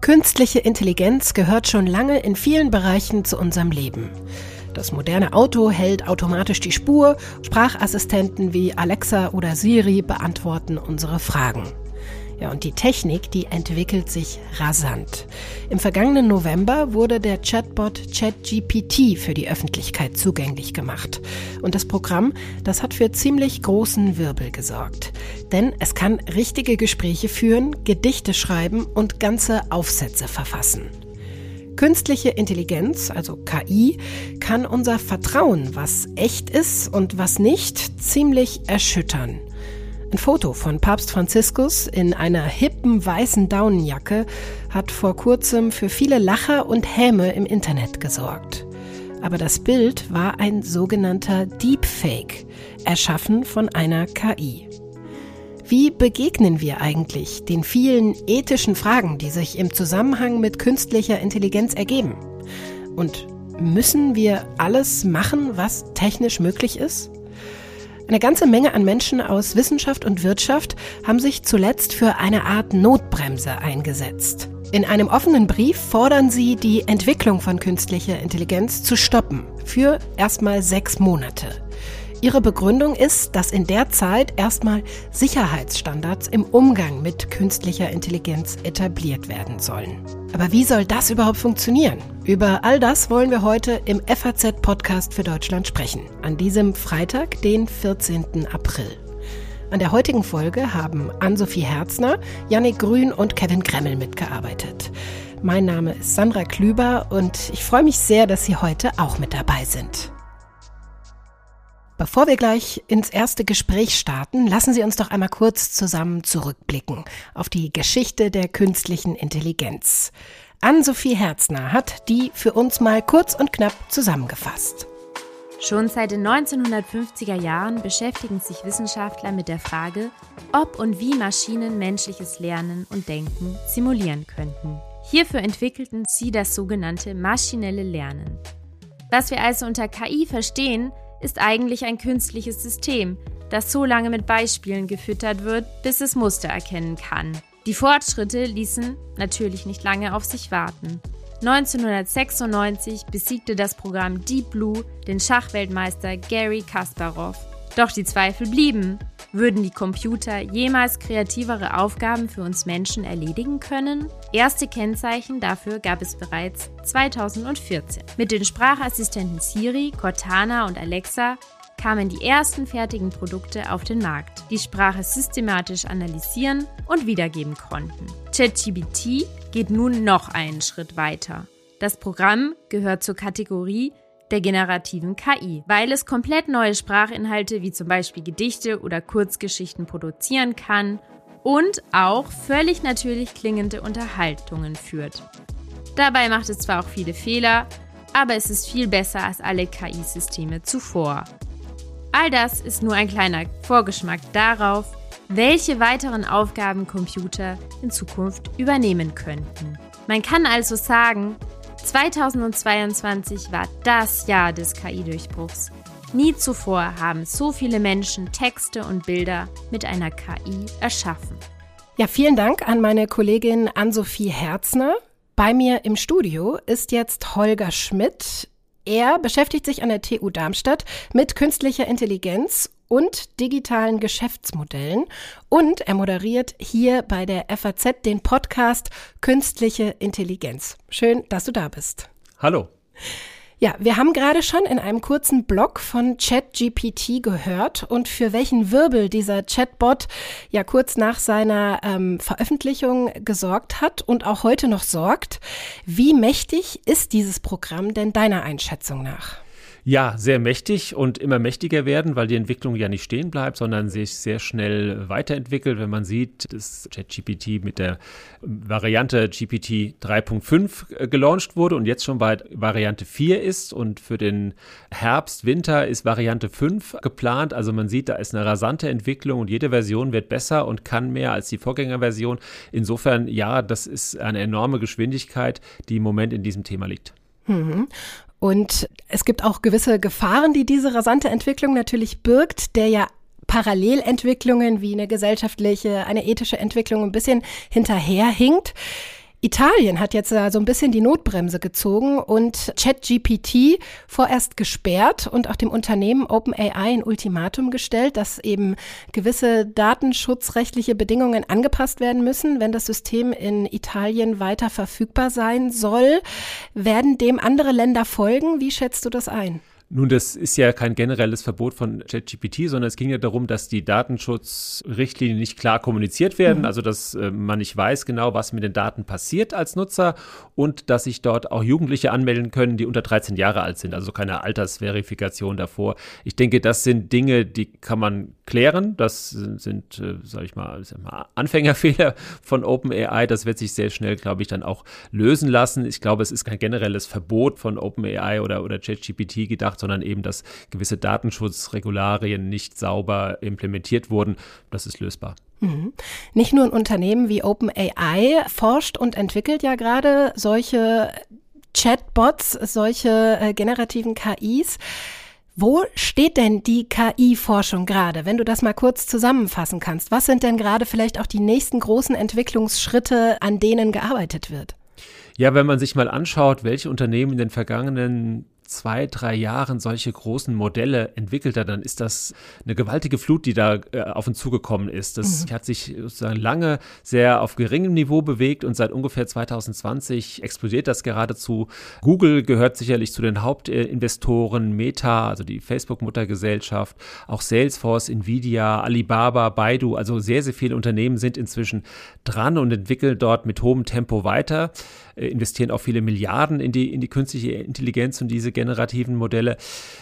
Künstliche Intelligenz gehört schon lange in vielen Bereichen zu unserem Leben. Das moderne Auto hält automatisch die Spur, Sprachassistenten wie Alexa oder Siri beantworten unsere Fragen. Ja, und die Technik, die entwickelt sich rasant. Im vergangenen November wurde der Chatbot ChatGPT für die Öffentlichkeit zugänglich gemacht. Und das Programm, das hat für ziemlich großen Wirbel gesorgt. Denn es kann richtige Gespräche führen, Gedichte schreiben und ganze Aufsätze verfassen. Künstliche Intelligenz, also KI, kann unser Vertrauen, was echt ist und was nicht, ziemlich erschüttern. Ein Foto von Papst Franziskus in einer hippen weißen Daunenjacke hat vor kurzem für viele Lacher und Häme im Internet gesorgt. Aber das Bild war ein sogenannter Deepfake, erschaffen von einer KI. Wie begegnen wir eigentlich den vielen ethischen Fragen, die sich im Zusammenhang mit künstlicher Intelligenz ergeben? Und müssen wir alles machen, was technisch möglich ist? Eine ganze Menge an Menschen aus Wissenschaft und Wirtschaft haben sich zuletzt für eine Art Notbremse eingesetzt. In einem offenen Brief fordern sie, die Entwicklung von künstlicher Intelligenz zu stoppen. Für erstmal sechs Monate. Ihre Begründung ist, dass in der Zeit erstmal Sicherheitsstandards im Umgang mit künstlicher Intelligenz etabliert werden sollen. Aber wie soll das überhaupt funktionieren? Über all das wollen wir heute im FAZ-Podcast für Deutschland sprechen. An diesem Freitag, den 14. April. An der heutigen Folge haben Ann-Sophie Herzner, Yannick Grün und Kevin Kremmel mitgearbeitet. Mein Name ist Sandra Klüber und ich freue mich sehr, dass Sie heute auch mit dabei sind. Bevor wir gleich ins erste Gespräch starten, lassen Sie uns doch einmal kurz zusammen zurückblicken auf die Geschichte der künstlichen Intelligenz. Ann-Sophie Herzner hat die für uns mal kurz und knapp zusammengefasst. Schon seit den 1950er Jahren beschäftigen sich Wissenschaftler mit der Frage, ob und wie Maschinen menschliches Lernen und Denken simulieren könnten. Hierfür entwickelten sie das sogenannte maschinelle Lernen. Was wir also unter KI verstehen, ist eigentlich ein künstliches System, das so lange mit Beispielen gefüttert wird, bis es Muster erkennen kann. Die Fortschritte ließen natürlich nicht lange auf sich warten. 1996 besiegte das Programm Deep Blue den Schachweltmeister Gary Kasparov. Doch die Zweifel blieben. Würden die Computer jemals kreativere Aufgaben für uns Menschen erledigen können? Erste Kennzeichen dafür gab es bereits 2014. Mit den Sprachassistenten Siri, Cortana und Alexa kamen die ersten fertigen Produkte auf den Markt, die Sprache systematisch analysieren und wiedergeben konnten. ChatGPT geht nun noch einen Schritt weiter. Das Programm gehört zur Kategorie der generativen KI, weil es komplett neue Sprachinhalte wie zum Beispiel Gedichte oder Kurzgeschichten produzieren kann und auch völlig natürlich klingende Unterhaltungen führt. Dabei macht es zwar auch viele Fehler, aber es ist viel besser als alle KI-Systeme zuvor. All das ist nur ein kleiner Vorgeschmack darauf, welche weiteren Aufgaben Computer in Zukunft übernehmen könnten. Man kann also sagen, 2022 war das Jahr des KI-Durchbruchs. Nie zuvor haben so viele Menschen Texte und Bilder mit einer KI erschaffen. Ja, vielen Dank an meine Kollegin Ann-Sophie Herzner. Bei mir im Studio ist jetzt Holger Schmidt. Er beschäftigt sich an der TU Darmstadt mit künstlicher Intelligenz und digitalen Geschäftsmodellen. Und er moderiert hier bei der FAZ den Podcast Künstliche Intelligenz. Schön, dass du da bist. Hallo. Ja, wir haben gerade schon in einem kurzen Blog von ChatGPT gehört und für welchen Wirbel dieser Chatbot ja kurz nach seiner ähm, Veröffentlichung gesorgt hat und auch heute noch sorgt. Wie mächtig ist dieses Programm denn deiner Einschätzung nach? Ja, sehr mächtig und immer mächtiger werden, weil die Entwicklung ja nicht stehen bleibt, sondern sich sehr schnell weiterentwickelt. Wenn man sieht, dass ChatGPT mit der Variante GPT 3.5 äh, gelauncht wurde und jetzt schon bei Variante 4 ist und für den Herbst, Winter ist Variante 5 geplant. Also man sieht, da ist eine rasante Entwicklung und jede Version wird besser und kann mehr als die Vorgängerversion. Insofern, ja, das ist eine enorme Geschwindigkeit, die im Moment in diesem Thema liegt. Und es gibt auch gewisse Gefahren, die diese rasante Entwicklung natürlich birgt, der ja Parallelentwicklungen wie eine gesellschaftliche, eine ethische Entwicklung ein bisschen hinterherhinkt. Italien hat jetzt so ein bisschen die Notbremse gezogen und ChatGPT vorerst gesperrt und auch dem Unternehmen OpenAI ein Ultimatum gestellt, dass eben gewisse datenschutzrechtliche Bedingungen angepasst werden müssen, wenn das System in Italien weiter verfügbar sein soll. Werden dem andere Länder folgen? Wie schätzt du das ein? Nun, das ist ja kein generelles Verbot von ChatGPT, sondern es ging ja darum, dass die Datenschutzrichtlinien nicht klar kommuniziert werden, mhm. also dass äh, man nicht weiß genau, was mit den Daten passiert als Nutzer und dass sich dort auch Jugendliche anmelden können, die unter 13 Jahre alt sind, also keine Altersverifikation davor. Ich denke, das sind Dinge, die kann man klären. Das sind, äh, sage ich mal, Anfängerfehler von OpenAI. Das wird sich sehr schnell, glaube ich, dann auch lösen lassen. Ich glaube, es ist kein generelles Verbot von OpenAI oder, oder ChatGPT gedacht, sondern eben, dass gewisse Datenschutzregularien nicht sauber implementiert wurden. Das ist lösbar. Mhm. Nicht nur ein Unternehmen wie OpenAI forscht und entwickelt ja gerade solche Chatbots, solche äh, generativen KIs. Wo steht denn die KI-Forschung gerade, wenn du das mal kurz zusammenfassen kannst? Was sind denn gerade vielleicht auch die nächsten großen Entwicklungsschritte, an denen gearbeitet wird? Ja, wenn man sich mal anschaut, welche Unternehmen in den vergangenen zwei, drei Jahren solche großen Modelle entwickelt hat, dann ist das eine gewaltige Flut, die da äh, auf uns zugekommen ist. Das mhm. hat sich sozusagen lange sehr auf geringem Niveau bewegt und seit ungefähr 2020 explodiert das geradezu. Google gehört sicherlich zu den Hauptinvestoren, Meta, also die Facebook-Muttergesellschaft, auch Salesforce, Nvidia, Alibaba, Baidu, also sehr, sehr viele Unternehmen sind inzwischen dran und entwickeln dort mit hohem Tempo weiter. Äh, investieren auch viele Milliarden in die, in die künstliche Intelligenz und diese generativen Modelle.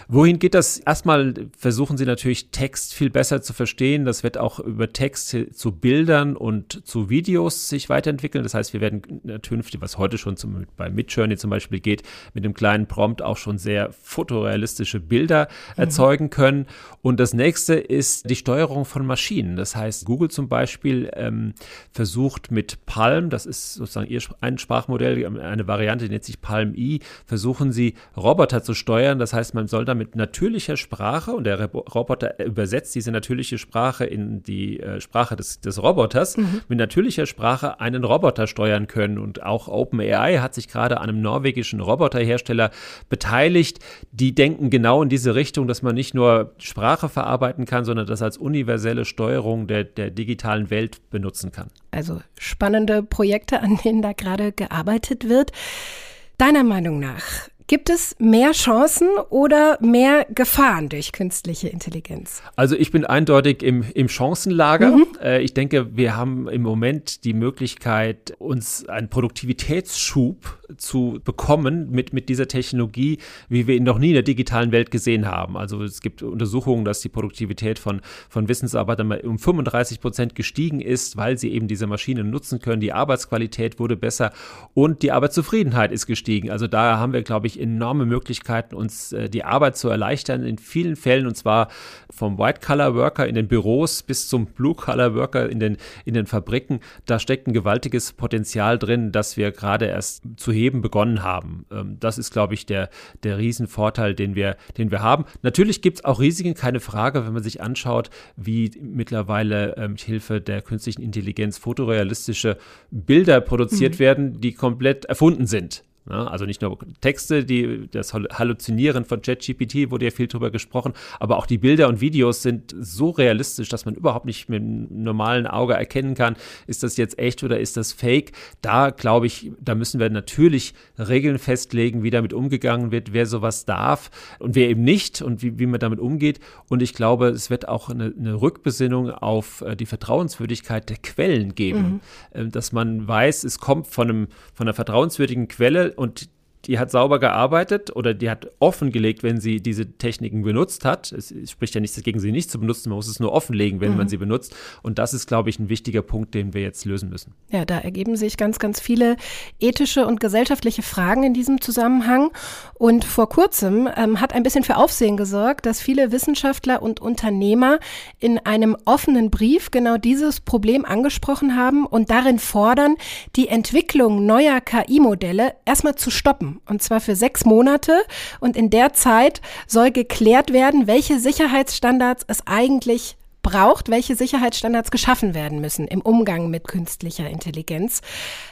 Wohin geht das? Erstmal versuchen sie natürlich Text viel besser zu verstehen. Das wird auch über Text zu Bildern und zu Videos sich weiterentwickeln. Das heißt, wir werden natürlich, was heute schon zum, bei Midjourney zum Beispiel geht, mit dem kleinen Prompt auch schon sehr fotorealistische Bilder mhm. erzeugen können. Und das nächste ist die Steuerung von Maschinen. Das heißt, Google zum Beispiel ähm, versucht mit Palm, das ist sozusagen ihr ein Sprachmodell, Modell, eine Variante, die nennt sich Palm E, versuchen sie Roboter zu steuern. Das heißt, man soll da mit natürlicher Sprache und der Roboter übersetzt diese natürliche Sprache in die äh, Sprache des, des Roboters, mhm. mit natürlicher Sprache einen Roboter steuern können. Und auch OpenAI hat sich gerade an einem norwegischen Roboterhersteller beteiligt. Die denken genau in diese Richtung, dass man nicht nur Sprache verarbeiten kann, sondern das als universelle Steuerung der, der digitalen Welt benutzen kann. Also spannende Projekte, an denen da gerade gearbeitet wird. Deiner Meinung nach, Gibt es mehr Chancen oder mehr Gefahren durch künstliche Intelligenz? Also ich bin eindeutig im, im Chancenlager. Mhm. Äh, ich denke, wir haben im Moment die Möglichkeit, uns einen Produktivitätsschub zu bekommen mit, mit dieser Technologie, wie wir ihn noch nie in der digitalen Welt gesehen haben. Also es gibt Untersuchungen, dass die Produktivität von, von Wissensarbeitern um 35 Prozent gestiegen ist, weil sie eben diese Maschinen nutzen können. Die Arbeitsqualität wurde besser und die Arbeitszufriedenheit ist gestiegen. Also da haben wir, glaube ich, enorme Möglichkeiten, uns äh, die Arbeit zu erleichtern in vielen Fällen und zwar vom White-Collar-Worker in den Büros bis zum Blue-Collar-Worker in den, in den Fabriken. Da steckt ein gewaltiges Potenzial drin, das wir gerade erst zu heben begonnen haben. Ähm, das ist, glaube ich, der, der Riesenvorteil, den wir, den wir haben. Natürlich gibt es auch Risiken, keine Frage, wenn man sich anschaut, wie mittlerweile äh, mit Hilfe der künstlichen Intelligenz fotorealistische Bilder produziert mhm. werden, die komplett erfunden sind. Ne? Also nicht nur Texte, die, das Halluzinieren von ChatGPT wurde ja viel drüber gesprochen, aber auch die Bilder und Videos sind so realistisch, dass man überhaupt nicht mit dem normalen Auge erkennen kann, ist das jetzt echt oder ist das fake. Da glaube ich, da müssen wir natürlich Regeln festlegen, wie damit umgegangen wird, wer sowas darf und wer eben nicht und wie, wie man damit umgeht. Und ich glaube, es wird auch eine, eine Rückbesinnung auf äh, die Vertrauenswürdigkeit der Quellen geben, mhm. äh, dass man weiß, es kommt von, einem, von einer vertrauenswürdigen Quelle und die hat sauber gearbeitet oder die hat offengelegt, wenn sie diese Techniken benutzt hat. Es spricht ja nichts dagegen, sie nicht zu benutzen. Man muss es nur offenlegen, wenn mhm. man sie benutzt. Und das ist, glaube ich, ein wichtiger Punkt, den wir jetzt lösen müssen. Ja, da ergeben sich ganz, ganz viele ethische und gesellschaftliche Fragen in diesem Zusammenhang. Und vor kurzem ähm, hat ein bisschen für Aufsehen gesorgt, dass viele Wissenschaftler und Unternehmer in einem offenen Brief genau dieses Problem angesprochen haben und darin fordern, die Entwicklung neuer KI-Modelle erstmal zu stoppen und zwar für sechs Monate. Und in der Zeit soll geklärt werden, welche Sicherheitsstandards es eigentlich braucht, welche Sicherheitsstandards geschaffen werden müssen im Umgang mit künstlicher Intelligenz.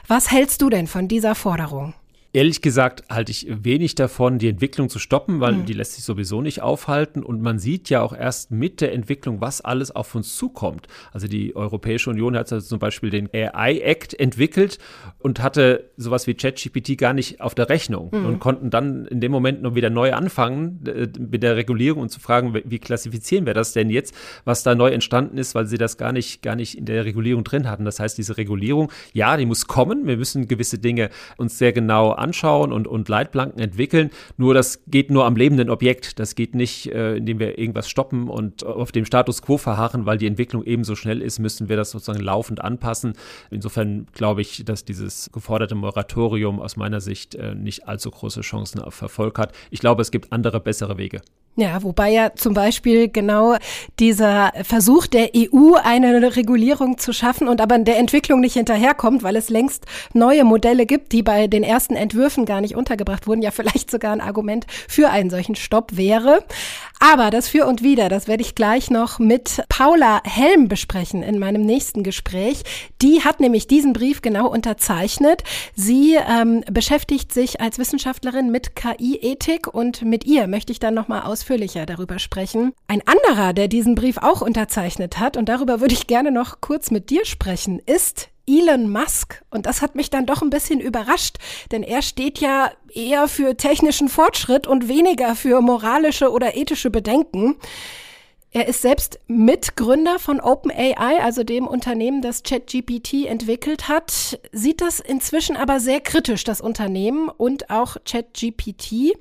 Was hältst du denn von dieser Forderung? Ehrlich gesagt halte ich wenig davon, die Entwicklung zu stoppen, weil mhm. die lässt sich sowieso nicht aufhalten. Und man sieht ja auch erst mit der Entwicklung, was alles auf uns zukommt. Also die Europäische Union hat also zum Beispiel den AI Act entwickelt und hatte sowas wie ChatGPT gar nicht auf der Rechnung mhm. und konnten dann in dem Moment noch wieder neu anfangen äh, mit der Regulierung und zu fragen, wie klassifizieren wir das denn jetzt, was da neu entstanden ist, weil sie das gar nicht, gar nicht in der Regulierung drin hatten. Das heißt, diese Regulierung, ja, die muss kommen. Wir müssen gewisse Dinge uns sehr genau anschauen anschauen und, und Leitplanken entwickeln. Nur das geht nur am lebenden Objekt. Das geht nicht, äh, indem wir irgendwas stoppen und auf dem Status quo verharren, weil die Entwicklung ebenso schnell ist, müssen wir das sozusagen laufend anpassen. Insofern glaube ich, dass dieses geforderte Moratorium aus meiner Sicht äh, nicht allzu große Chancen auf Erfolg hat. Ich glaube, es gibt andere, bessere Wege. Ja, wobei ja zum Beispiel genau dieser Versuch der EU, eine Regulierung zu schaffen und aber der Entwicklung nicht hinterherkommt, weil es längst neue Modelle gibt, die bei den ersten Entwürfen gar nicht untergebracht wurden, ja vielleicht sogar ein Argument für einen solchen Stopp wäre. Aber das Für und Wider, das werde ich gleich noch mit Paula Helm besprechen in meinem nächsten Gespräch. Die hat nämlich diesen Brief genau unterzeichnet. Sie ähm, beschäftigt sich als Wissenschaftlerin mit KI-Ethik und mit ihr möchte ich dann nochmal ausführlicher darüber sprechen. Ein anderer, der diesen Brief auch unterzeichnet hat, und darüber würde ich gerne noch kurz mit dir sprechen, ist Elon Musk. Und das hat mich dann doch ein bisschen überrascht, denn er steht ja eher für technischen Fortschritt und weniger für moralische oder ethische Bedenken. Er ist selbst Mitgründer von OpenAI, also dem Unternehmen, das ChatGPT entwickelt hat, sieht das inzwischen aber sehr kritisch, das Unternehmen und auch ChatGPT.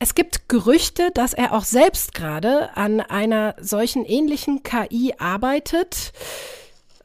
Es gibt Gerüchte, dass er auch selbst gerade an einer solchen ähnlichen KI arbeitet.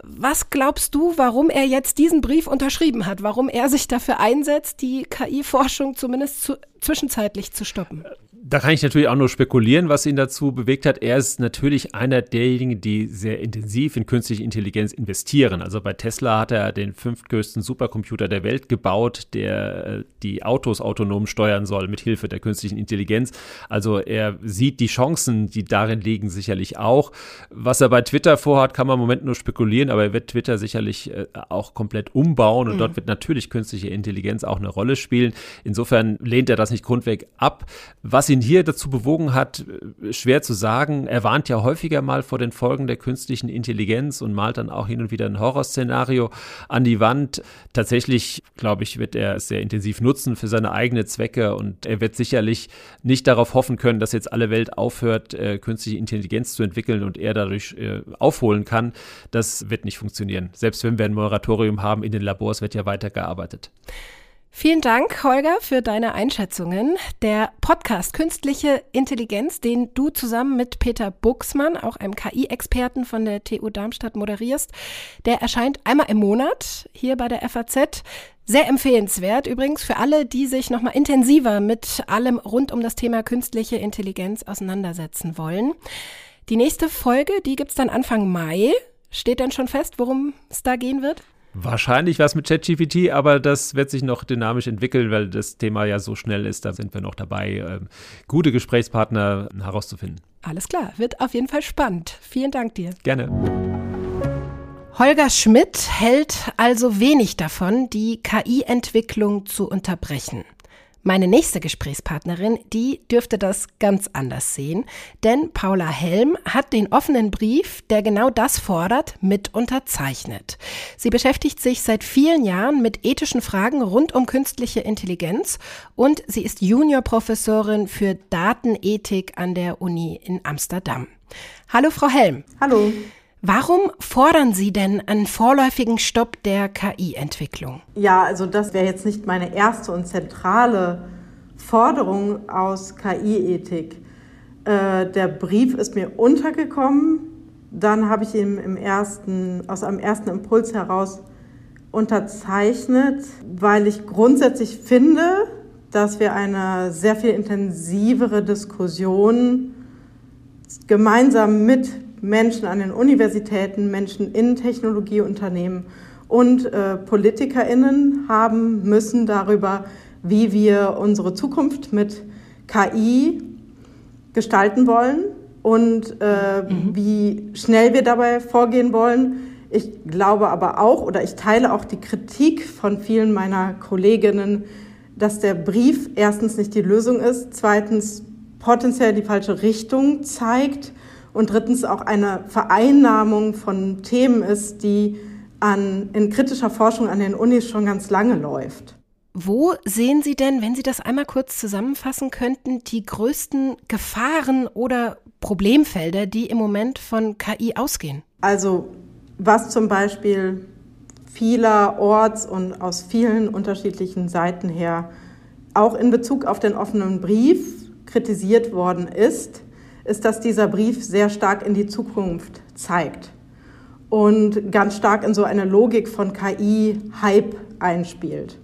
Was glaubst du, warum er jetzt diesen Brief unterschrieben hat? Warum er sich dafür einsetzt, die KI-Forschung zumindest zu, zwischenzeitlich zu stoppen? Da kann ich natürlich auch nur spekulieren, was ihn dazu bewegt hat. Er ist natürlich einer derjenigen, die sehr intensiv in künstliche Intelligenz investieren. Also bei Tesla hat er den fünftgrößten Supercomputer der Welt gebaut, der äh, die Autos autonom steuern soll mit Hilfe der künstlichen Intelligenz. Also er sieht die Chancen, die darin liegen, sicherlich auch. Was er bei Twitter vorhat, kann man im Moment nur spekulieren, aber er wird Twitter sicherlich äh, auch komplett umbauen und mhm. dort wird natürlich künstliche Intelligenz auch eine Rolle spielen. Insofern lehnt er das nicht grundweg ab. Was ihn hier dazu bewogen hat, äh, schwer zu sagen. Er warnt ja häufiger mal vor den Folgen der künstlichen Intelligenz und malt dann auch hin und wieder ein Horrorszenario an die Wand. Tatsächlich, glaube ich, wird er es sehr intensiv nutzen für seine eigenen Zwecke und er wird sicherlich nicht darauf hoffen können, dass jetzt alle Welt aufhört, äh, künstliche Intelligenz zu entwickeln und er dadurch äh, aufholen kann. Das wird nicht funktionieren. Selbst wenn wir ein Moratorium haben, in den Labors wird ja weitergearbeitet. Vielen Dank, Holger, für deine Einschätzungen. Der Podcast Künstliche Intelligenz, den du zusammen mit Peter Buxmann, auch einem KI-Experten von der TU Darmstadt, moderierst, der erscheint einmal im Monat hier bei der FAZ. Sehr empfehlenswert übrigens für alle, die sich nochmal intensiver mit allem rund um das Thema künstliche Intelligenz auseinandersetzen wollen. Die nächste Folge, die gibt's dann Anfang Mai. Steht denn schon fest, worum es da gehen wird? Wahrscheinlich was mit ChatGPT, aber das wird sich noch dynamisch entwickeln, weil das Thema ja so schnell ist. Da sind wir noch dabei, äh, gute Gesprächspartner herauszufinden. Alles klar, wird auf jeden Fall spannend. Vielen Dank dir. Gerne. Holger Schmidt hält also wenig davon, die KI-Entwicklung zu unterbrechen. Meine nächste Gesprächspartnerin, die dürfte das ganz anders sehen, denn Paula Helm hat den offenen Brief, der genau das fordert, mit unterzeichnet. Sie beschäftigt sich seit vielen Jahren mit ethischen Fragen rund um künstliche Intelligenz und sie ist Juniorprofessorin für Datenethik an der Uni in Amsterdam. Hallo, Frau Helm. Hallo. Warum fordern Sie denn einen vorläufigen Stopp der KI-Entwicklung? Ja, also das wäre jetzt nicht meine erste und zentrale Forderung aus KI-Ethik. Äh, der Brief ist mir untergekommen. Dann habe ich ihn im ersten, aus einem ersten Impuls heraus unterzeichnet, weil ich grundsätzlich finde, dass wir eine sehr viel intensivere Diskussion gemeinsam mit Menschen an den Universitäten, Menschen in Technologieunternehmen und äh, PolitikerInnen haben müssen darüber, wie wir unsere Zukunft mit KI gestalten wollen. und äh, mhm. wie schnell wir dabei vorgehen wollen. Ich glaube aber auch oder ich teile auch die Kritik von vielen meiner Kolleginnen, dass der Brief erstens nicht die Lösung ist, zweitens potenziell die falsche Richtung zeigt und drittens auch eine Vereinnahmung von Themen ist, die an, in kritischer Forschung an den Unis schon ganz lange läuft. Wo sehen Sie denn, wenn Sie das einmal kurz zusammenfassen könnten, die größten Gefahren oder Problemfelder, die im Moment von KI ausgehen? Also was zum Beispiel vielerorts und aus vielen unterschiedlichen Seiten her auch in Bezug auf den offenen Brief kritisiert worden ist, ist, dass dieser Brief sehr stark in die Zukunft zeigt und ganz stark in so eine Logik von KI-Hype einspielt.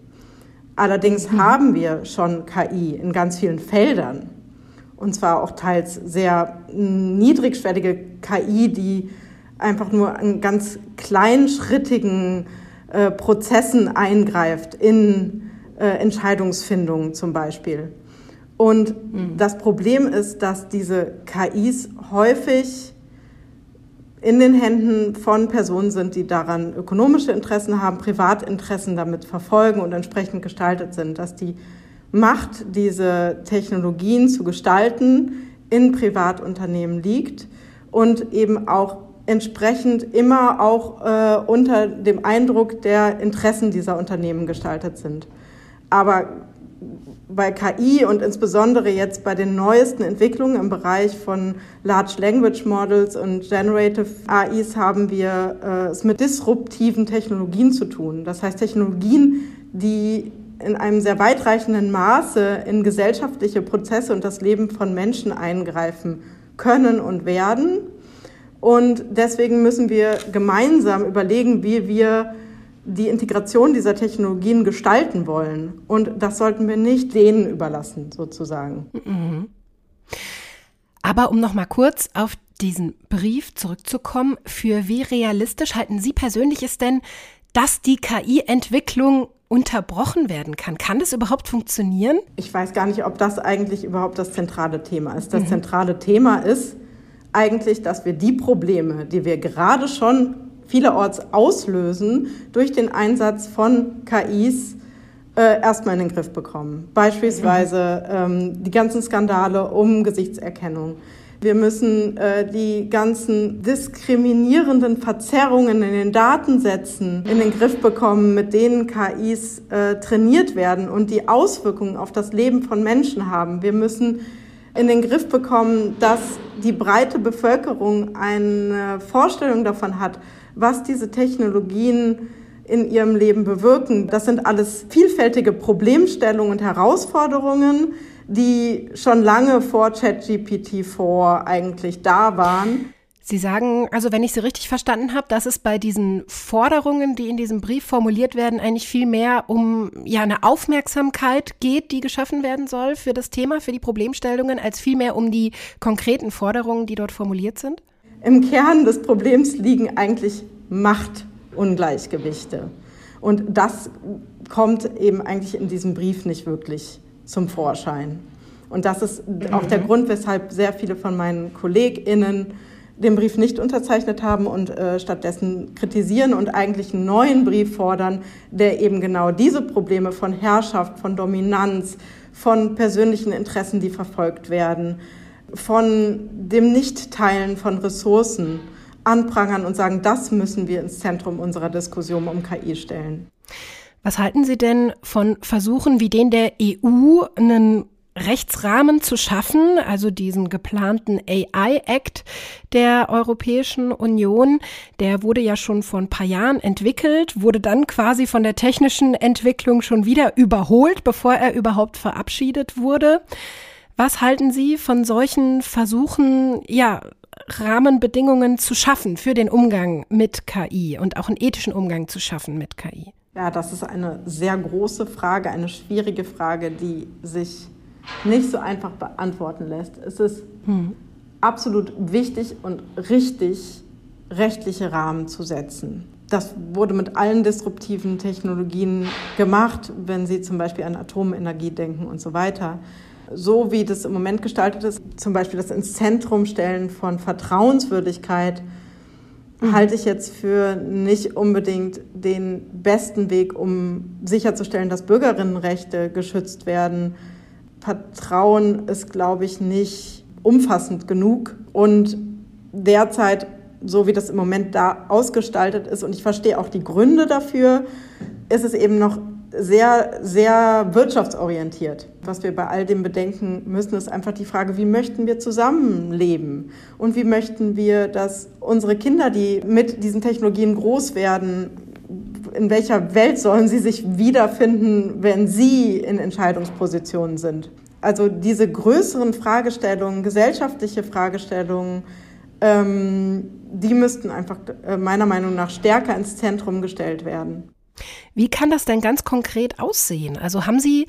Allerdings mhm. haben wir schon KI in ganz vielen Feldern. Und zwar auch teils sehr niedrigschwellige KI, die einfach nur an ganz kleinschrittigen äh, Prozessen eingreift, in äh, Entscheidungsfindungen zum Beispiel. Und mhm. das Problem ist, dass diese KIs häufig in den Händen von Personen sind, die daran ökonomische Interessen haben, Privatinteressen damit verfolgen und entsprechend gestaltet sind, dass die Macht, diese Technologien zu gestalten, in Privatunternehmen liegt und eben auch entsprechend immer auch äh, unter dem Eindruck der Interessen dieser Unternehmen gestaltet sind. Aber bei KI und insbesondere jetzt bei den neuesten Entwicklungen im Bereich von Large Language Models und Generative AIs haben wir äh, es mit disruptiven Technologien zu tun. Das heißt Technologien, die in einem sehr weitreichenden Maße in gesellschaftliche Prozesse und das Leben von Menschen eingreifen können und werden. Und deswegen müssen wir gemeinsam überlegen, wie wir die Integration dieser Technologien gestalten wollen. Und das sollten wir nicht denen überlassen, sozusagen. Mhm. Aber um noch mal kurz auf diesen Brief zurückzukommen, für wie realistisch halten Sie persönlich es denn, dass die KI-Entwicklung unterbrochen werden kann? Kann das überhaupt funktionieren? Ich weiß gar nicht, ob das eigentlich überhaupt das zentrale Thema ist. Das mhm. zentrale Thema ist eigentlich, dass wir die Probleme, die wir gerade schon vielerorts auslösen durch den Einsatz von KIs äh, erstmal in den Griff bekommen. Beispielsweise ähm, die ganzen Skandale um Gesichtserkennung. Wir müssen äh, die ganzen diskriminierenden Verzerrungen in den Datensätzen in den Griff bekommen, mit denen KIs äh, trainiert werden und die Auswirkungen auf das Leben von Menschen haben. Wir müssen in den Griff bekommen, dass die breite Bevölkerung eine Vorstellung davon hat, was diese Technologien in ihrem Leben bewirken. Das sind alles vielfältige Problemstellungen und Herausforderungen, die schon lange vor ChatGPT 4 eigentlich da waren. Sie sagen, also wenn ich Sie richtig verstanden habe, dass es bei diesen Forderungen, die in diesem Brief formuliert werden, eigentlich viel mehr um ja eine Aufmerksamkeit geht, die geschaffen werden soll für das Thema, für die Problemstellungen, als vielmehr um die konkreten Forderungen, die dort formuliert sind? Im Kern des Problems liegen eigentlich Machtungleichgewichte. Und das kommt eben eigentlich in diesem Brief nicht wirklich zum Vorschein. Und das ist auch der mhm. Grund, weshalb sehr viele von meinen KollegInnen den Brief nicht unterzeichnet haben und äh, stattdessen kritisieren und eigentlich einen neuen Brief fordern, der eben genau diese Probleme von Herrschaft, von Dominanz, von persönlichen Interessen, die verfolgt werden, von dem Nichtteilen von Ressourcen anprangern und sagen, das müssen wir ins Zentrum unserer Diskussion um KI stellen. Was halten Sie denn von Versuchen wie den der EU, einen Rechtsrahmen zu schaffen, also diesen geplanten AI-Act der Europäischen Union. Der wurde ja schon vor ein paar Jahren entwickelt, wurde dann quasi von der technischen Entwicklung schon wieder überholt, bevor er überhaupt verabschiedet wurde. Was halten Sie von solchen Versuchen, ja, Rahmenbedingungen zu schaffen für den Umgang mit KI und auch einen ethischen Umgang zu schaffen mit KI? Ja, das ist eine sehr große Frage, eine schwierige Frage, die sich nicht so einfach beantworten lässt. Es ist hm. absolut wichtig und richtig, rechtliche Rahmen zu setzen. Das wurde mit allen disruptiven Technologien gemacht, wenn Sie zum Beispiel an Atomenergie denken und so weiter. So wie das im Moment gestaltet ist, zum Beispiel das ins Zentrum stellen von Vertrauenswürdigkeit, mhm. halte ich jetzt für nicht unbedingt den besten Weg, um sicherzustellen, dass Bürgerinnenrechte geschützt werden. Vertrauen ist, glaube ich, nicht umfassend genug und derzeit, so wie das im Moment da ausgestaltet ist, und ich verstehe auch die Gründe dafür, ist es eben noch sehr, sehr wirtschaftsorientiert. Was wir bei all dem bedenken müssen, ist einfach die Frage, wie möchten wir zusammenleben? Und wie möchten wir, dass unsere Kinder, die mit diesen Technologien groß werden, in welcher Welt sollen sie sich wiederfinden, wenn sie in Entscheidungspositionen sind? Also diese größeren Fragestellungen, gesellschaftliche Fragestellungen, ähm, die müssten einfach äh, meiner Meinung nach stärker ins Zentrum gestellt werden. Wie kann das denn ganz konkret aussehen? Also haben Sie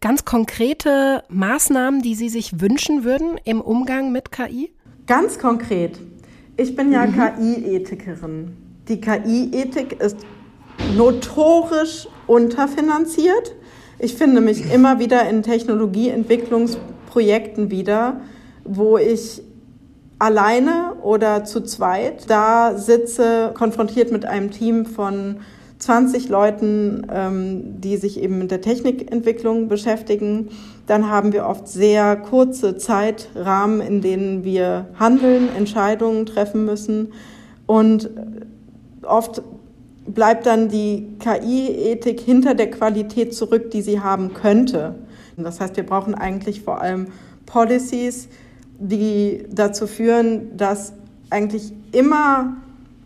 ganz konkrete Maßnahmen, die Sie sich wünschen würden im Umgang mit KI? Ganz konkret. Ich bin ja mhm. KI-Ethikerin. Die KI-Ethik ist notorisch unterfinanziert. Ich finde mich immer wieder in Technologieentwicklungsprojekten wieder, wo ich alleine oder zu zweit da sitze, konfrontiert mit einem Team von 20 Leuten, ähm, die sich eben mit der Technikentwicklung beschäftigen. Dann haben wir oft sehr kurze Zeitrahmen, in denen wir handeln, Entscheidungen treffen müssen. Und oft bleibt dann die KI-Ethik hinter der Qualität zurück, die sie haben könnte. Das heißt, wir brauchen eigentlich vor allem Policies, die dazu führen, dass eigentlich immer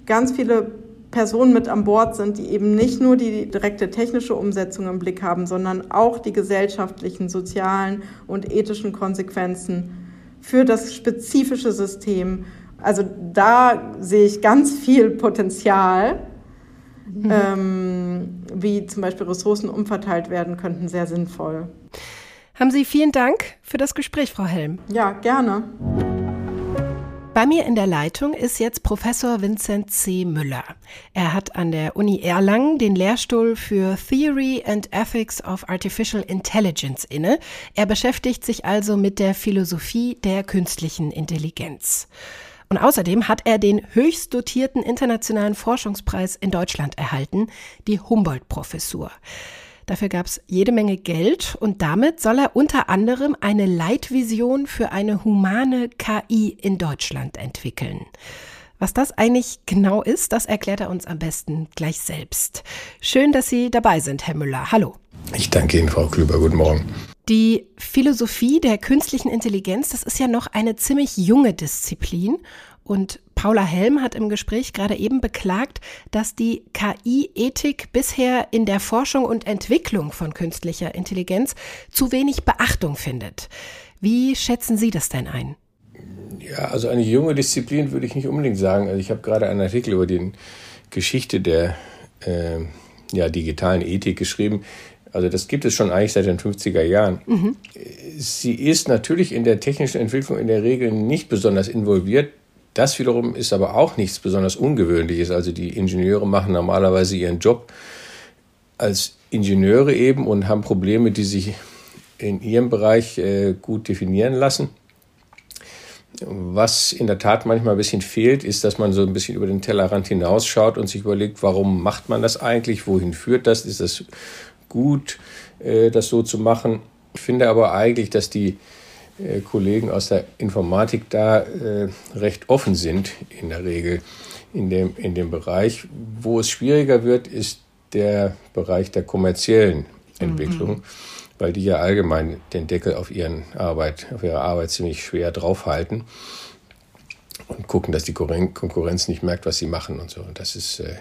ganz viele Personen mit an Bord sind, die eben nicht nur die direkte technische Umsetzung im Blick haben, sondern auch die gesellschaftlichen, sozialen und ethischen Konsequenzen für das spezifische System. Also da sehe ich ganz viel Potenzial, mhm. ähm, wie zum Beispiel Ressourcen umverteilt werden könnten, sehr sinnvoll. Haben Sie vielen Dank für das Gespräch, Frau Helm. Ja, gerne. Bei mir in der Leitung ist jetzt Professor Vincent C. Müller. Er hat an der Uni Erlangen den Lehrstuhl für Theory and Ethics of Artificial Intelligence inne. Er beschäftigt sich also mit der Philosophie der künstlichen Intelligenz. Und außerdem hat er den höchst dotierten internationalen Forschungspreis in Deutschland erhalten, die Humboldt-Professur. Dafür gab es jede Menge Geld und damit soll er unter anderem eine Leitvision für eine humane KI in Deutschland entwickeln. Was das eigentlich genau ist, das erklärt er uns am besten gleich selbst. Schön, dass Sie dabei sind, Herr Müller. Hallo. Ich danke Ihnen, Frau Klüber. Guten Morgen. Die Philosophie der künstlichen Intelligenz, das ist ja noch eine ziemlich junge Disziplin und Paula Helm hat im Gespräch gerade eben beklagt, dass die KI-Ethik bisher in der Forschung und Entwicklung von künstlicher Intelligenz zu wenig Beachtung findet. Wie schätzen Sie das denn ein? Ja, also eine junge Disziplin würde ich nicht unbedingt sagen. Also ich habe gerade einen Artikel über die Geschichte der äh, ja, digitalen Ethik geschrieben. Also das gibt es schon eigentlich seit den 50er Jahren. Mhm. Sie ist natürlich in der technischen Entwicklung in der Regel nicht besonders involviert. Das wiederum ist aber auch nichts besonders Ungewöhnliches. Also die Ingenieure machen normalerweise ihren Job als Ingenieure eben und haben Probleme, die sich in ihrem Bereich äh, gut definieren lassen. Was in der Tat manchmal ein bisschen fehlt, ist, dass man so ein bisschen über den Tellerrand hinausschaut und sich überlegt, warum macht man das eigentlich, wohin führt das, ist das gut, äh, das so zu machen. Ich finde aber eigentlich, dass die äh, Kollegen aus der Informatik da äh, recht offen sind in der Regel in dem, in dem Bereich. Wo es schwieriger wird, ist der Bereich der kommerziellen Entwicklung, mhm. weil die ja allgemein den Deckel auf, ihren Arbeit, auf ihre Arbeit ziemlich schwer draufhalten und gucken, dass die Konkurrenz nicht merkt, was sie machen und so. Und das ist äh,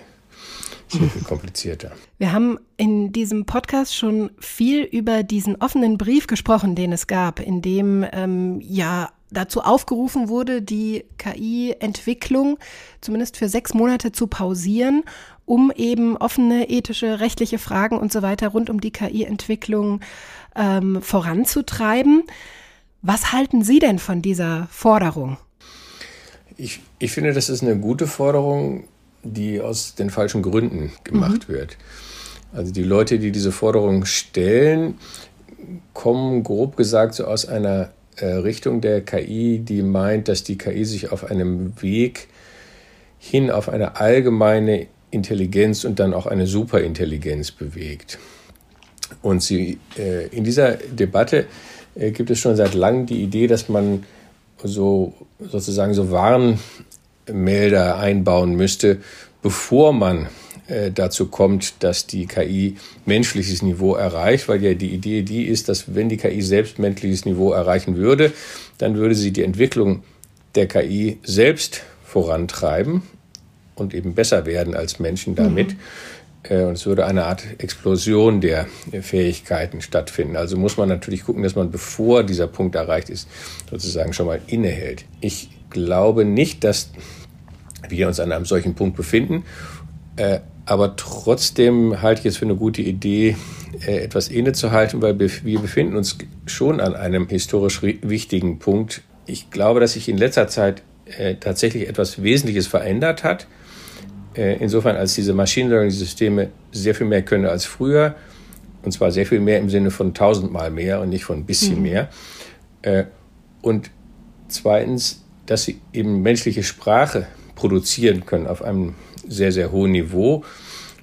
sehr viel komplizierter. Wir haben in diesem Podcast schon viel über diesen offenen Brief gesprochen, den es gab, in dem ähm, ja dazu aufgerufen wurde, die KI-Entwicklung zumindest für sechs Monate zu pausieren, um eben offene ethische, rechtliche Fragen und so weiter rund um die KI-Entwicklung ähm, voranzutreiben. Was halten Sie denn von dieser Forderung? Ich, ich finde, das ist eine gute Forderung die aus den falschen Gründen gemacht mhm. wird. Also die Leute, die diese Forderung stellen, kommen grob gesagt so aus einer äh, Richtung der KI, die meint, dass die KI sich auf einem Weg hin auf eine allgemeine Intelligenz und dann auch eine Superintelligenz bewegt. Und sie, äh, in dieser Debatte äh, gibt es schon seit langem die Idee, dass man so sozusagen so Warnmelder einbauen müsste, bevor man äh, dazu kommt, dass die KI menschliches Niveau erreicht, weil ja die Idee die ist, dass wenn die KI selbst menschliches Niveau erreichen würde, dann würde sie die Entwicklung der KI selbst vorantreiben und eben besser werden als Menschen damit. Mhm. Und es würde eine Art Explosion der Fähigkeiten stattfinden. Also muss man natürlich gucken, dass man, bevor dieser Punkt erreicht ist, sozusagen schon mal innehält. Ich glaube nicht, dass wir uns an einem solchen Punkt befinden. Äh, aber trotzdem halte ich es für eine gute Idee, äh, etwas innezuhalten, weil wir befinden uns schon an einem historisch wichtigen Punkt. Ich glaube, dass sich in letzter Zeit äh, tatsächlich etwas Wesentliches verändert hat. Insofern, als diese Machine Learning-Systeme sehr viel mehr können als früher. Und zwar sehr viel mehr im Sinne von tausendmal mehr und nicht von ein bisschen mhm. mehr. Und zweitens, dass sie eben menschliche Sprache produzieren können auf einem sehr, sehr hohen Niveau.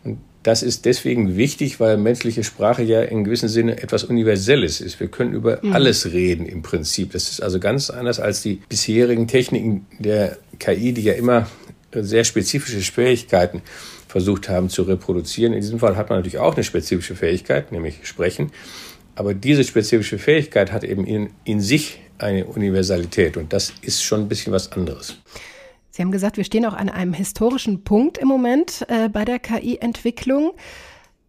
Und das ist deswegen wichtig, weil menschliche Sprache ja in gewissem Sinne etwas Universelles ist. Wir können über mhm. alles reden im Prinzip. Das ist also ganz anders als die bisherigen Techniken der KI, die ja immer sehr spezifische Fähigkeiten versucht haben zu reproduzieren. In diesem Fall hat man natürlich auch eine spezifische Fähigkeit, nämlich Sprechen. Aber diese spezifische Fähigkeit hat eben in, in sich eine Universalität und das ist schon ein bisschen was anderes. Sie haben gesagt, wir stehen auch an einem historischen Punkt im Moment äh, bei der KI-Entwicklung.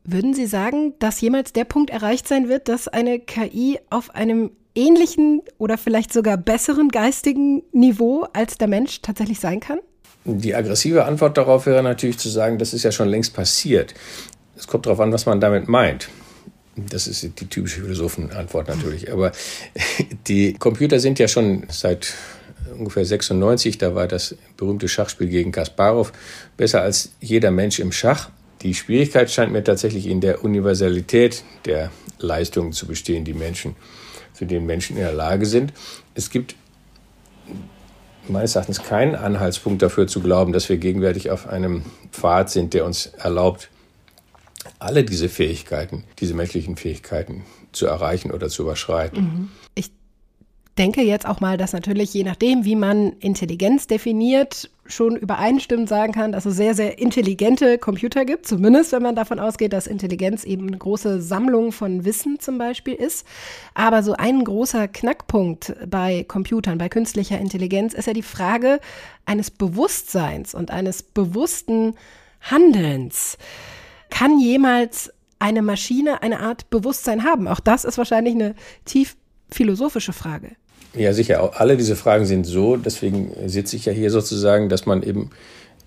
Würden Sie sagen, dass jemals der Punkt erreicht sein wird, dass eine KI auf einem ähnlichen oder vielleicht sogar besseren geistigen Niveau als der Mensch tatsächlich sein kann? Die aggressive Antwort darauf wäre natürlich zu sagen, das ist ja schon längst passiert. Es kommt darauf an, was man damit meint. Das ist die typische Philosophenantwort natürlich. Aber die Computer sind ja schon seit ungefähr 96, da war das berühmte Schachspiel gegen Kasparov besser als jeder Mensch im Schach. Die Schwierigkeit scheint mir tatsächlich in der Universalität der Leistungen zu bestehen, die Menschen, zu denen Menschen in der Lage sind. Es gibt meines Erachtens keinen Anhaltspunkt dafür zu glauben, dass wir gegenwärtig auf einem Pfad sind, der uns erlaubt, alle diese Fähigkeiten, diese menschlichen Fähigkeiten zu erreichen oder zu überschreiten. Mhm. Ich denke jetzt auch mal, dass natürlich je nachdem, wie man Intelligenz definiert, schon übereinstimmend sagen kann, dass es sehr, sehr intelligente Computer gibt, zumindest wenn man davon ausgeht, dass Intelligenz eben eine große Sammlung von Wissen zum Beispiel ist. Aber so ein großer Knackpunkt bei Computern, bei künstlicher Intelligenz ist ja die Frage eines Bewusstseins und eines bewussten Handelns. Kann jemals eine Maschine eine Art Bewusstsein haben? Auch das ist wahrscheinlich eine tief philosophische Frage. Ja, sicher. Alle diese Fragen sind so. Deswegen sitze ich ja hier sozusagen, dass man eben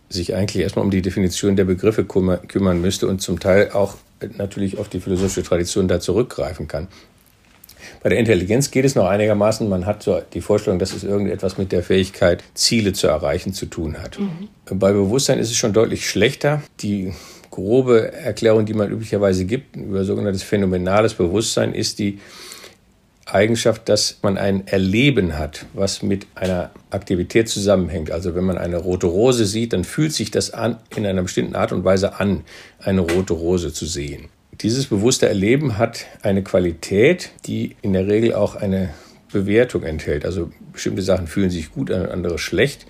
sich eigentlich erstmal um die Definition der Begriffe kümmern müsste und zum Teil auch natürlich auf die philosophische Tradition da zurückgreifen kann. Bei der Intelligenz geht es noch einigermaßen. Man hat so die Vorstellung, dass es irgendetwas mit der Fähigkeit, Ziele zu erreichen, zu tun hat. Mhm. Bei Bewusstsein ist es schon deutlich schlechter. Die grobe Erklärung, die man üblicherweise gibt über sogenanntes phänomenales Bewusstsein, ist die Eigenschaft, dass man ein Erleben hat, was mit einer Aktivität zusammenhängt. Also wenn man eine rote Rose sieht, dann fühlt sich das an, in einer bestimmten Art und Weise an, eine rote Rose zu sehen. Dieses bewusste Erleben hat eine Qualität, die in der Regel auch eine Bewertung enthält. Also bestimmte Sachen fühlen sich gut, andere schlecht.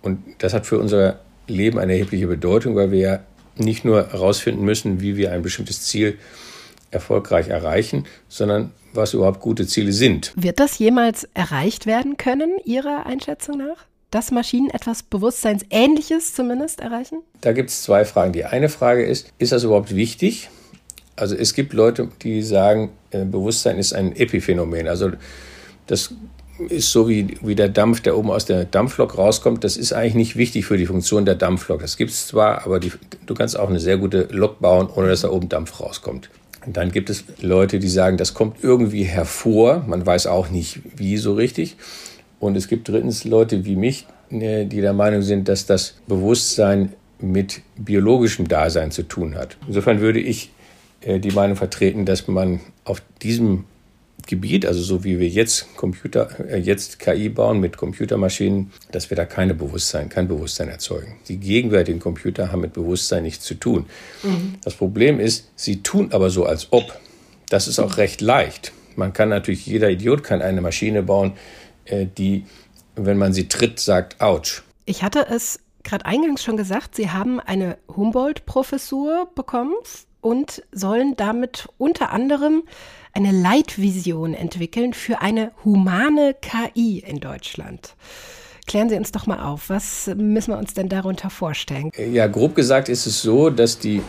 Und das hat für unser Leben eine erhebliche Bedeutung, weil wir ja nicht nur herausfinden müssen, wie wir ein bestimmtes Ziel erfolgreich erreichen, sondern was überhaupt gute Ziele sind. Wird das jemals erreicht werden können, Ihrer Einschätzung nach? Dass Maschinen etwas Bewusstseinsähnliches zumindest erreichen? Da gibt es zwei Fragen. Die eine Frage ist, ist das überhaupt wichtig? Also es gibt Leute, die sagen, äh, Bewusstsein ist ein Epiphänomen. Also das ist so wie, wie der Dampf, der oben aus der Dampflok rauskommt. Das ist eigentlich nicht wichtig für die Funktion der Dampflok. Das gibt es zwar, aber die, du kannst auch eine sehr gute Lok bauen, ohne dass da oben Dampf rauskommt. Und dann gibt es Leute, die sagen, das kommt irgendwie hervor. Man weiß auch nicht, wie so richtig. Und es gibt drittens Leute wie mich, äh, die der Meinung sind, dass das Bewusstsein mit biologischem Dasein zu tun hat. Insofern würde ich äh, die Meinung vertreten, dass man auf diesem Gebiet, also so wie wir jetzt Computer, äh, jetzt KI bauen mit Computermaschinen, dass wir da keine Bewusstsein, kein Bewusstsein erzeugen. Die gegenwärtigen Computer haben mit Bewusstsein nichts zu tun. Mhm. Das Problem ist, sie tun aber so, als ob. Das ist auch recht leicht. Man kann natürlich, jeder Idiot kann eine Maschine bauen, äh, die, wenn man sie tritt, sagt, ouch. Ich hatte es gerade eingangs schon gesagt, Sie haben eine Humboldt-Professur bekommen und sollen damit unter anderem eine Leitvision entwickeln für eine humane KI in Deutschland. Klären Sie uns doch mal auf, was müssen wir uns denn darunter vorstellen? Ja, grob gesagt ist es so, dass die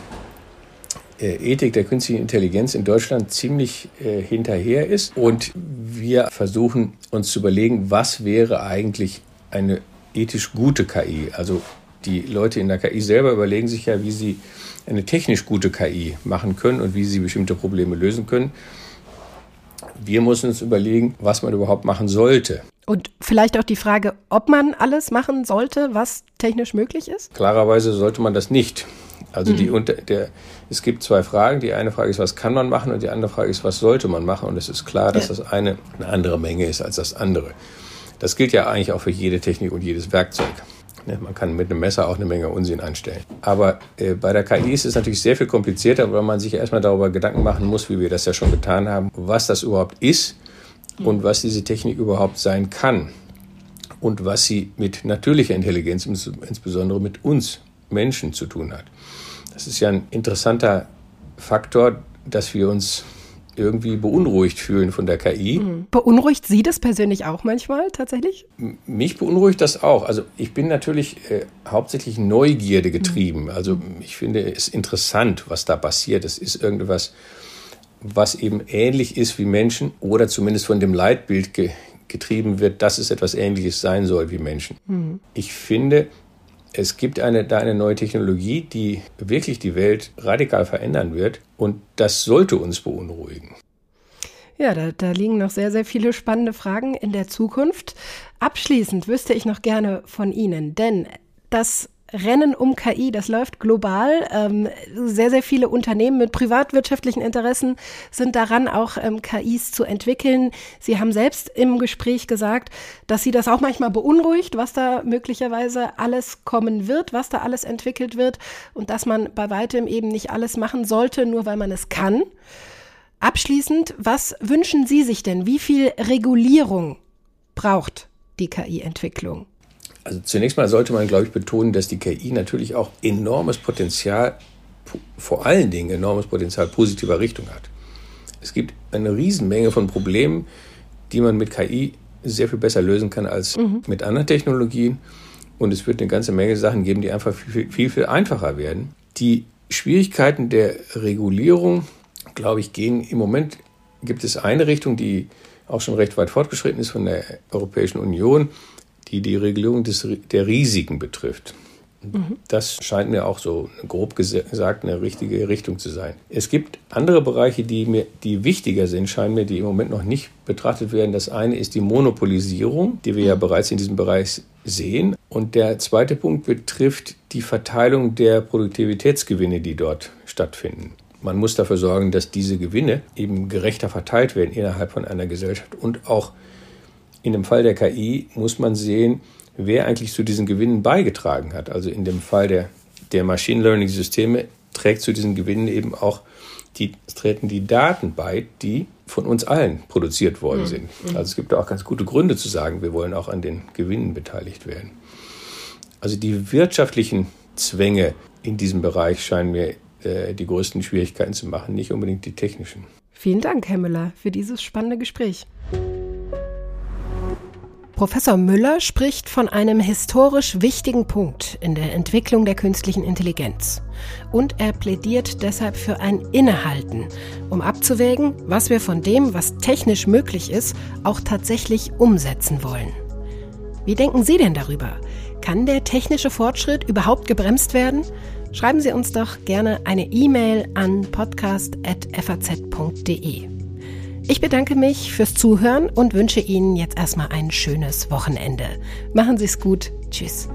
äh, Ethik der künstlichen Intelligenz in Deutschland ziemlich äh, hinterher ist und wir versuchen uns zu überlegen, was wäre eigentlich eine ethisch gute KI. Also die Leute in der KI selber überlegen sich ja, wie sie eine technisch gute KI machen können und wie sie bestimmte Probleme lösen können. Wir müssen uns überlegen, was man überhaupt machen sollte. Und vielleicht auch die Frage, ob man alles machen sollte, was technisch möglich ist? Klarerweise sollte man das nicht. Also die, mhm. der, es gibt zwei Fragen. Die eine Frage ist, was kann man machen? Und die andere Frage ist, was sollte man machen? Und es ist klar, dass ja. das eine eine andere Menge ist als das andere. Das gilt ja eigentlich auch für jede Technik und jedes Werkzeug. Ne, man kann mit einem Messer auch eine Menge Unsinn anstellen. Aber äh, bei der KI ist es natürlich sehr viel komplizierter, weil man sich erstmal darüber Gedanken machen muss, wie wir das ja schon getan haben, was das überhaupt ist und was diese Technik überhaupt sein kann und was sie mit natürlicher Intelligenz, insbesondere mit uns Menschen zu tun hat. Das ist ja ein interessanter Faktor, dass wir uns irgendwie beunruhigt fühlen von der KI. Mhm. Beunruhigt Sie das persönlich auch manchmal tatsächlich? Mich beunruhigt das auch. Also ich bin natürlich äh, hauptsächlich Neugierde getrieben. Mhm. Also ich finde es interessant, was da passiert. Es ist irgendwas, was eben ähnlich ist wie Menschen oder zumindest von dem Leitbild ge getrieben wird, dass es etwas Ähnliches sein soll wie Menschen. Mhm. Ich finde, es gibt eine, da eine neue Technologie, die wirklich die Welt radikal verändern wird und das sollte uns beunruhigen. Ja, da, da liegen noch sehr, sehr viele spannende Fragen in der Zukunft. Abschließend wüsste ich noch gerne von Ihnen, denn das Rennen um KI, das läuft global. Ähm, sehr, sehr viele Unternehmen mit privatwirtschaftlichen Interessen sind daran, auch ähm, KIs zu entwickeln. Sie haben selbst im Gespräch gesagt, dass Sie das auch manchmal beunruhigt, was da möglicherweise alles kommen wird, was da alles entwickelt wird und dass man bei weitem eben nicht alles machen sollte, nur weil man es kann. Abschließend, was wünschen Sie sich denn? Wie viel Regulierung braucht die KI-Entwicklung? Also zunächst mal sollte man, glaube ich, betonen, dass die KI natürlich auch enormes Potenzial, vor allen Dingen enormes Potenzial positiver Richtung hat. Es gibt eine Riesenmenge von Problemen, die man mit KI sehr viel besser lösen kann als mhm. mit anderen Technologien. Und es wird eine ganze Menge Sachen geben, die einfach viel, viel, viel einfacher werden. Die Schwierigkeiten der Regulierung, glaube ich, gehen im Moment, gibt es eine Richtung, die auch schon recht weit fortgeschritten ist von der Europäischen Union die die Regelung des, der Risiken betrifft. Mhm. Das scheint mir auch so grob gesagt eine richtige Richtung zu sein. Es gibt andere Bereiche, die mir, die wichtiger sind, scheinen mir, die im Moment noch nicht betrachtet werden. Das eine ist die Monopolisierung, die wir ja mhm. bereits in diesem Bereich sehen. Und der zweite Punkt betrifft die Verteilung der Produktivitätsgewinne, die dort stattfinden. Man muss dafür sorgen, dass diese Gewinne eben gerechter verteilt werden innerhalb von einer Gesellschaft und auch in dem Fall der KI muss man sehen, wer eigentlich zu diesen Gewinnen beigetragen hat. Also in dem Fall der, der Machine Learning Systeme trägt zu diesen Gewinnen eben auch die, treten die Daten bei, die von uns allen produziert worden mhm. sind. Mhm. Also es gibt auch ganz gute Gründe zu sagen, wir wollen auch an den Gewinnen beteiligt werden. Also die wirtschaftlichen Zwänge in diesem Bereich scheinen mir äh, die größten Schwierigkeiten zu machen, nicht unbedingt die technischen. Vielen Dank, Herr Müller, für dieses spannende Gespräch. Professor Müller spricht von einem historisch wichtigen Punkt in der Entwicklung der künstlichen Intelligenz. Und er plädiert deshalb für ein Innehalten, um abzuwägen, was wir von dem, was technisch möglich ist, auch tatsächlich umsetzen wollen. Wie denken Sie denn darüber? Kann der technische Fortschritt überhaupt gebremst werden? Schreiben Sie uns doch gerne eine E-Mail an podcast.faz.de. Ich bedanke mich fürs Zuhören und wünsche Ihnen jetzt erstmal ein schönes Wochenende. Machen Sie es gut. Tschüss.